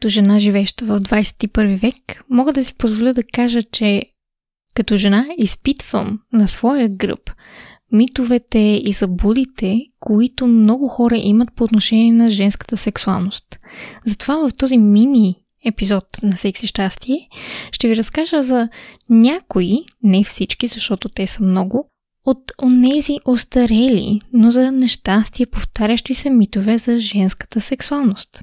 като жена, живеща в 21 век, мога да си позволя да кажа, че като жена изпитвам на своя гръб митовете и заблудите, които много хора имат по отношение на женската сексуалност. Затова в този мини епизод на Секси щастие ще ви разкажа за някои, не всички, защото те са много, от онези остарели, но за нещастие повтарящи се митове за женската сексуалност.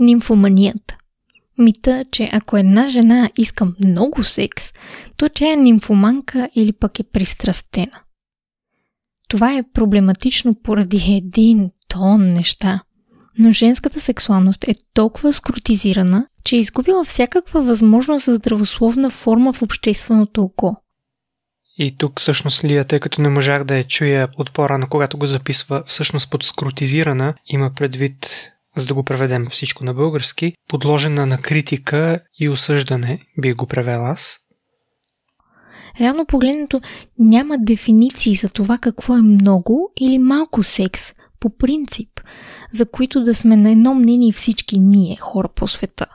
Нимфоманията. Мита, че ако една жена иска много секс, то тя е нимфоманка или пък е пристрастена. Това е проблематично поради един тон неща. Но женската сексуалност е толкова скрутизирана, че е изгубила всякаква възможност за здравословна форма в общественото око. И тук всъщност Лия, тъй като не можах да я чуя от по-рано, когато го записва, всъщност под скрутизирана има предвид за да го преведем всичко на български, подложена на критика и осъждане, би го превел аз. Реално погледнато няма дефиниции за това какво е много или малко секс, по принцип, за които да сме на едно мнение всички ние, хора по света.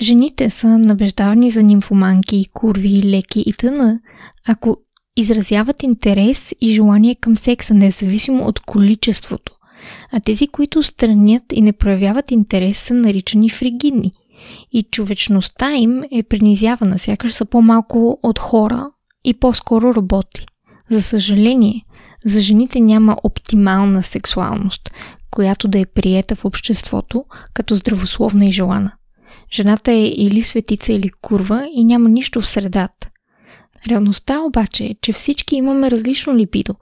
Жените са набеждавани за нимфоманки, курви, леки и тъна, ако изразяват интерес и желание към секса, независимо от количеството а тези, които странят и не проявяват интерес, са наричани фригидни. И човечността им е принизявана, сякаш са по-малко от хора и по-скоро роботи. За съжаление, за жените няма оптимална сексуалност, която да е приета в обществото като здравословна и желана. Жената е или светица, или курва и няма нищо в средата. Реалността обаче е, че всички имаме различно липидо,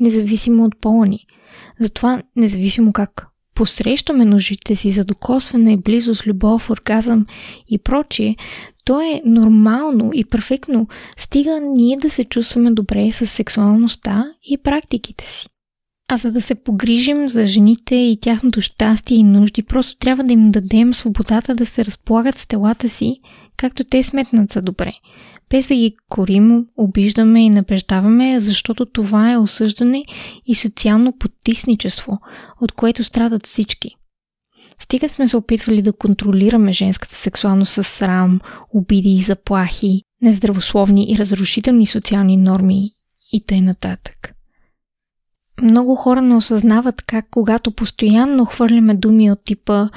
независимо от пола ни – затова, независимо как посрещаме нуждите си за докосване, близост, любов, оргазъм и прочие, то е нормално и перфектно, стига ние да се чувстваме добре с сексуалността и практиките си. А за да се погрижим за жените и тяхното щастие и нужди, просто трябва да им дадем свободата да се разполагат с телата си, както те сметнат за добре – без да ги корим, обиждаме и набеждаваме, защото това е осъждане и социално потисничество, от което страдат всички. Стига сме се опитвали да контролираме женската сексуалност с срам, обиди и заплахи, нездравословни и разрушителни социални норми и т.н. нататък. Много хора не осъзнават как когато постоянно хвърляме думи от типа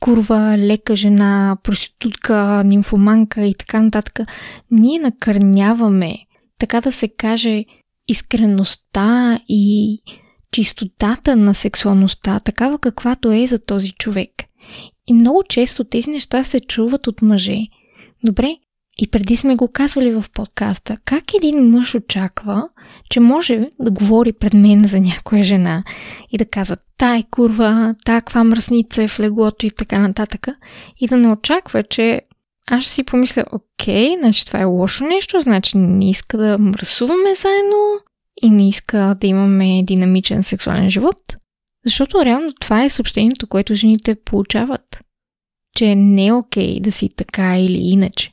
курва, лека жена, проститутка, нимфоманка и така нататък, ние накърняваме, така да се каже, искреността и чистотата на сексуалността, такава каквато е за този човек. И много често тези неща се чуват от мъже. Добре, и преди сме го казвали в подкаста, как един мъж очаква, че може да говори пред мен за някоя жена и да казва, та е курва, та каква мръсница е в леглото и така нататък, и да не очаква, че аз ще си помисля, окей, значи това е лошо нещо, значи не иска да мръсуваме заедно и не иска да имаме динамичен сексуален живот. Защото реално това е съобщението, което жените получават. Че не е окей да си така или иначе.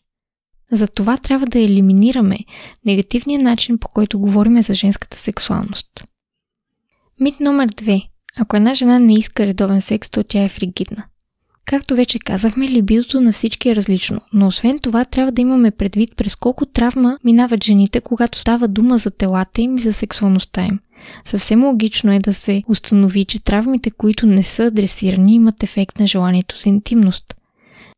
Затова трябва да елиминираме негативния начин, по който говорим за женската сексуалност. Мит номер 2. Ако една жена не иска редовен секс, то тя е фригидна. Както вече казахме, либидото на всички е различно, но освен това трябва да имаме предвид през колко травма минават жените, когато става дума за телата им и за сексуалността им. Съвсем логично е да се установи, че травмите, които не са адресирани, имат ефект на желанието за интимност.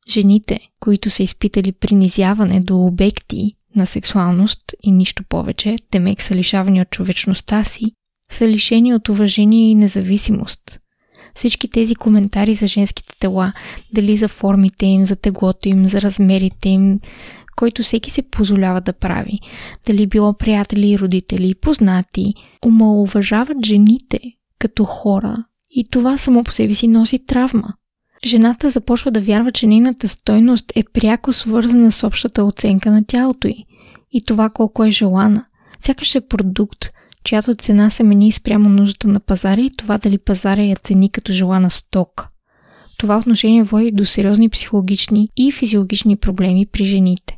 Жените, които са изпитали принизяване до обекти на сексуалност и нищо повече, темек са лишавани от човечността си, са лишени от уважение и независимост. Всички тези коментари за женските тела, дали за формите им, за теглото им, за размерите им, който всеки се позволява да прави, дали било приятели, родители, познати, омалуважават жените като хора и това само по себе си носи травма. Жената започва да вярва, че нейната стойност е пряко свързана с общата оценка на тялото й и това колко е желана. Сякаш е продукт, чиято цена се мени спрямо нуждата на пазара и това дали пазара я цени като желана стока. Това отношение води до сериозни психологични и физиологични проблеми при жените.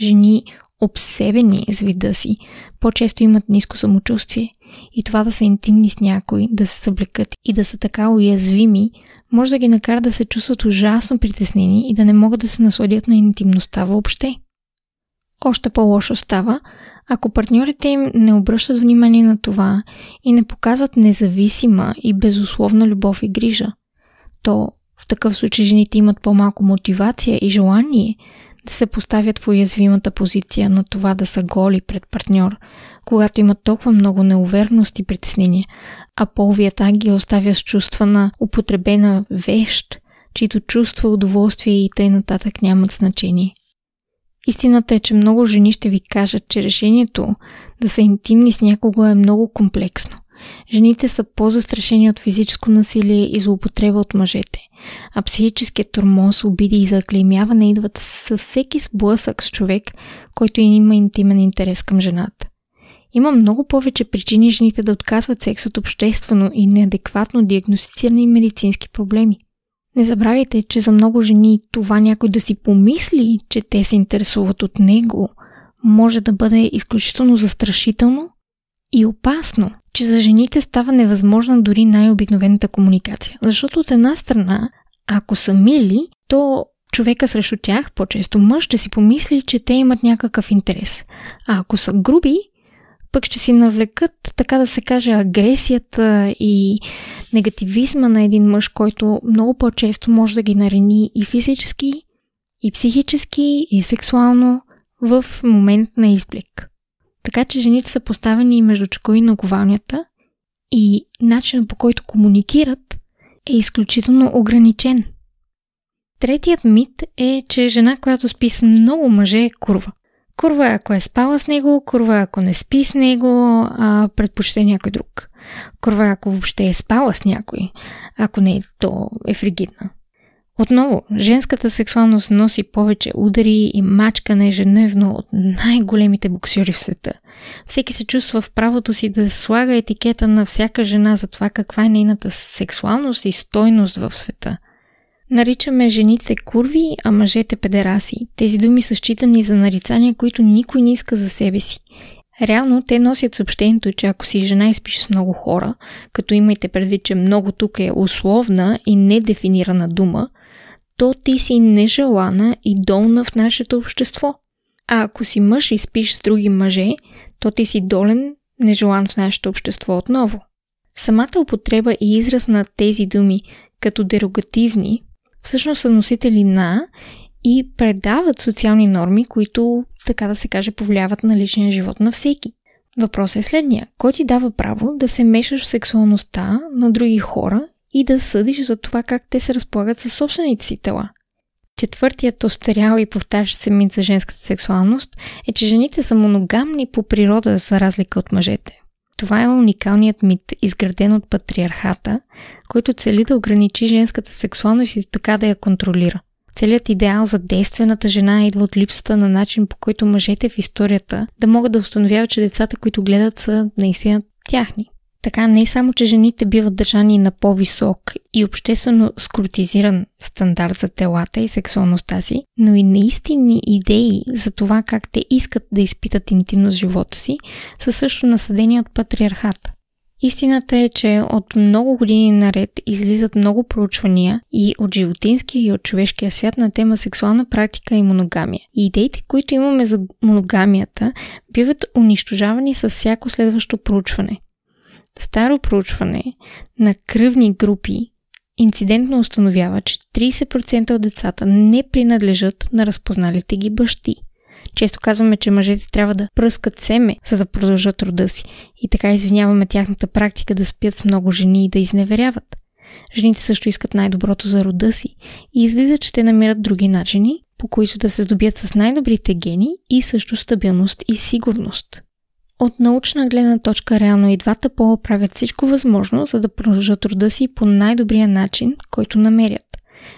Жени, обсебени с вида си, по-често имат ниско самочувствие и това да са интимни с някой, да се съблекат и да са така уязвими, може да ги накара да се чувстват ужасно притеснени и да не могат да се насладят на интимността въобще. Още по-лошо става, ако партньорите им не обръщат внимание на това и не показват независима и безусловна любов и грижа, то в такъв случай жените имат по-малко мотивация и желание да се поставят в уязвимата позиция на това да са голи пред партньор, когато имат толкова много неувереност и притеснение, а половият ги оставя с чувства на употребена вещ, чието чувства, удоволствие и нататък нямат значение. Истината е, че много жени ще ви кажат, че решението да са интимни с някого е много комплексно. Жените са по-застрашени от физическо насилие и злоупотреба от мъжете, а психическият тормоз, обиди и заклеймяване идват със всеки сблъсък с човек, който има интимен интерес към жената. Има много повече причини жените да отказват секс от обществено и неадекватно диагностицирани медицински проблеми. Не забравяйте, че за много жени това някой да си помисли, че те се интересуват от него, може да бъде изключително застрашително и опасно, че за жените става невъзможна дори най-обикновената комуникация. Защото от една страна, ако са мили, то човека срещу тях, по-често мъж, ще си помисли, че те имат някакъв интерес. А ако са груби, пък ще си навлекат, така да се каже, агресията и негативизма на един мъж, който много по-често може да ги нарени и физически, и психически, и сексуално в момент на изблик. Така че жените са поставени между чеко и наговалнята и начинът по който комуникират е изключително ограничен. Третият мит е, че жена, която спи с много мъже е курва. Курва ако е спала с него, курва ако не спи с него, а предпочита някой друг. Курва ако въобще е спала с някой, ако не, то е фригидна. Отново, женската сексуалност носи повече удари и мачкане ежедневно от най-големите боксюри в света. Всеки се чувства в правото си да слага етикета на всяка жена за това каква е нейната сексуалност и стойност в света. Наричаме жените курви, а мъжете педераси. Тези думи са считани за нарицания, които никой не иска за себе си. Реално те носят съобщението, че ако си жена и спиш с много хора, като имайте предвид, че много тук е условна и недефинирана дума, то ти си нежелана и долна в нашето общество. А ако си мъж и спиш с други мъже, то ти си долен, нежелан в нашето общество отново. Самата употреба и израз на тези думи като дерогативни всъщност са носители на и предават социални норми, които, така да се каже, повлияват на личния живот на всеки. Въпросът е следния. Кой ти дава право да се мешаш в сексуалността на други хора и да съдиш за това как те се разполагат със собствените си тела? Четвъртият остарял и повтарящ се мит за женската сексуалност е, че жените са моногамни по природа за разлика от мъжете. Това е уникалният мит, изграден от патриархата, който цели да ограничи женската сексуалност и така да я контролира. Целият идеал за действената жена идва от липсата на начин по който мъжете в историята да могат да установяват, че децата, които гледат, са наистина тяхни. Така не само, че жените биват държани на по-висок и обществено скрутизиран стандарт за телата и сексуалността си, но и наистинни идеи за това как те искат да изпитат интимност в живота си, са също насъдени от патриархата. Истината е, че от много години наред излизат много проучвания и от животинския и от човешкия свят на тема сексуална практика и моногамия. И идеите, които имаме за моногамията, биват унищожавани с всяко следващо проучване. Старо проучване на кръвни групи инцидентно установява, че 30% от децата не принадлежат на разпозналите ги бащи. Често казваме, че мъжете трябва да пръскат семе, за да продължат рода си. И така извиняваме тяхната практика да спят с много жени и да изневеряват. Жените също искат най-доброто за рода си и излиза, че те намират други начини, по които да се здобият с най-добрите гени и също стабилност и сигурност. От научна гледна точка реално и двата пола правят всичко възможно, за да продължат рода си по най-добрия начин, който намерят.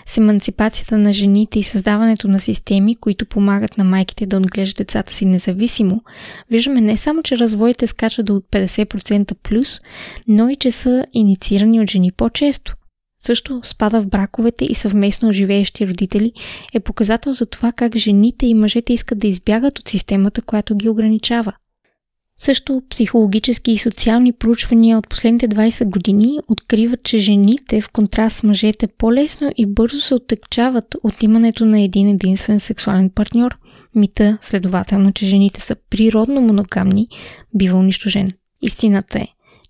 С емансипацията на жените и създаването на системи, които помагат на майките да отглеждат децата си независимо, виждаме не само, че развоите скачат до 50% плюс, но и че са инициирани от жени по-често. Също спада в браковете и съвместно живеещи родители е показател за това как жените и мъжете искат да избягат от системата, която ги ограничава – също психологически и социални проучвания от последните 20 години откриват, че жените, в контраст с мъжете, по-лесно и бързо се оттъкчават от имането на един единствен сексуален партньор. Мита, следователно, че жените са природно моногамни, бива унищожен. Истината е,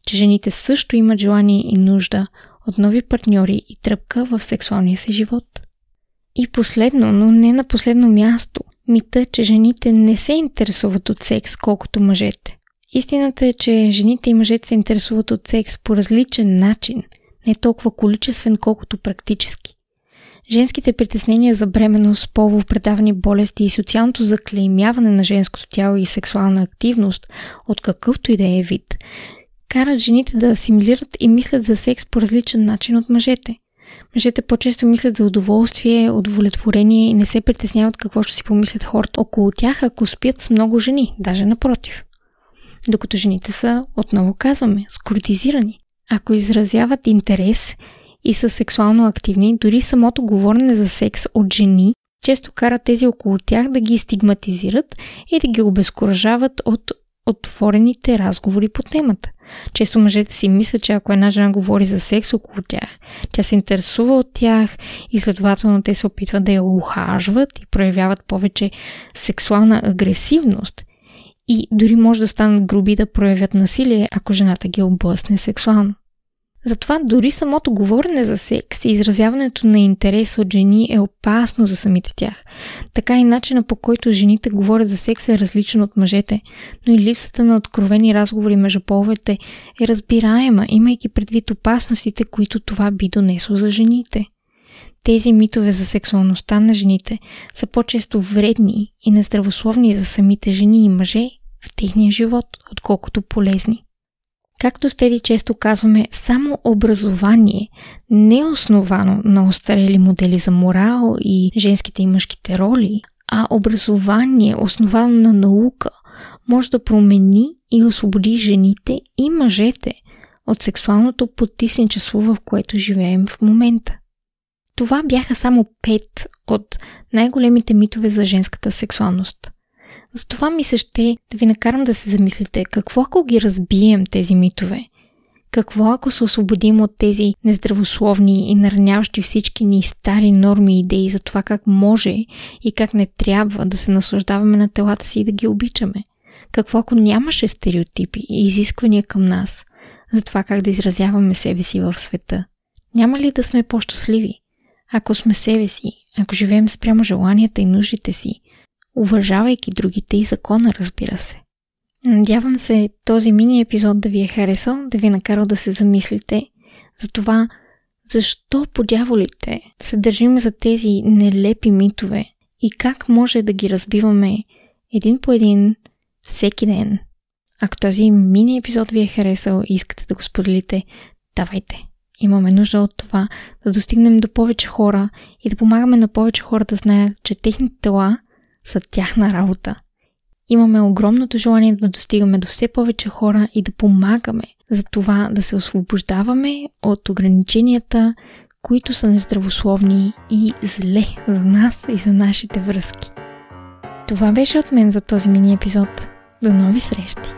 че жените също имат желание и нужда от нови партньори и тръпка в сексуалния си живот. И последно, но не на последно място, мита, че жените не се интересуват от секс, колкото мъжете. Истината е, че жените и мъжете се интересуват от секс по различен начин, не толкова количествен, колкото практически. Женските притеснения за бременност, полово предавани болести и социалното заклеймяване на женското тяло и сексуална активност от какъвто и да е вид, карат жените да асимилират и мислят за секс по различен начин от мъжете. Мъжете по-често мислят за удоволствие, удовлетворение и не се притесняват какво ще си помислят хората около тях, ако спят с много жени, даже напротив докато жените са, отново казваме, скрутизирани. Ако изразяват интерес и са сексуално активни, дори самото говорене за секс от жени често карат тези около тях да ги стигматизират и да ги обезкуражават от отворените разговори по темата. Често мъжете си мислят, че ако една жена говори за секс около тях, тя се интересува от тях и следователно те се опитват да я ухажват и проявяват повече сексуална агресивност и дори може да станат груби да проявят насилие, ако жената ги облъсне сексуално. Затова дори самото говорене за секс и изразяването на интерес от жени е опасно за самите тях. Така и начина по който жените говорят за секс е различен от мъжете, но и липсата на откровени разговори между половете е разбираема, имайки предвид опасностите, които това би донесло за жените. Тези митове за сексуалността на жените са по-често вредни и нездравословни за самите жени и мъже в техния живот, отколкото полезни. Както стеди често казваме, само образование, не основано на остарели модели за морал и женските и мъжките роли, а образование, основано на наука, може да промени и освободи жените и мъжете от сексуалното потисничество, в което живеем в момента. Това бяха само пет от най-големите митове за женската сексуалност. Затова ми се ще да ви накарам да се замислите какво ако ги разбием тези митове? Какво ако се освободим от тези нездравословни и нараняващи всички ни стари норми и идеи за това как може и как не трябва да се наслаждаваме на телата си и да ги обичаме? Какво ако нямаше стереотипи и изисквания към нас за това как да изразяваме себе си в света? Няма ли да сме по-щастливи? Ако сме себе си, ако живеем спрямо желанията и нуждите си, уважавайки другите и закона, разбира се. Надявам се този мини епизод да ви е харесал, да ви е накарал да се замислите за това, защо по дяволите се държим за тези нелепи митове и как може да ги разбиваме един по един всеки ден. Ако този мини епизод ви е харесал и искате да го споделите, давайте. Имаме нужда от това да достигнем до повече хора и да помагаме на повече хора да знаят, че техните тела са тяхна работа. Имаме огромното желание да достигаме до все повече хора и да помагаме за това да се освобождаваме от ограниченията, които са нездравословни и зле за нас и за нашите връзки. Това беше от мен за този мини епизод. До нови срещи!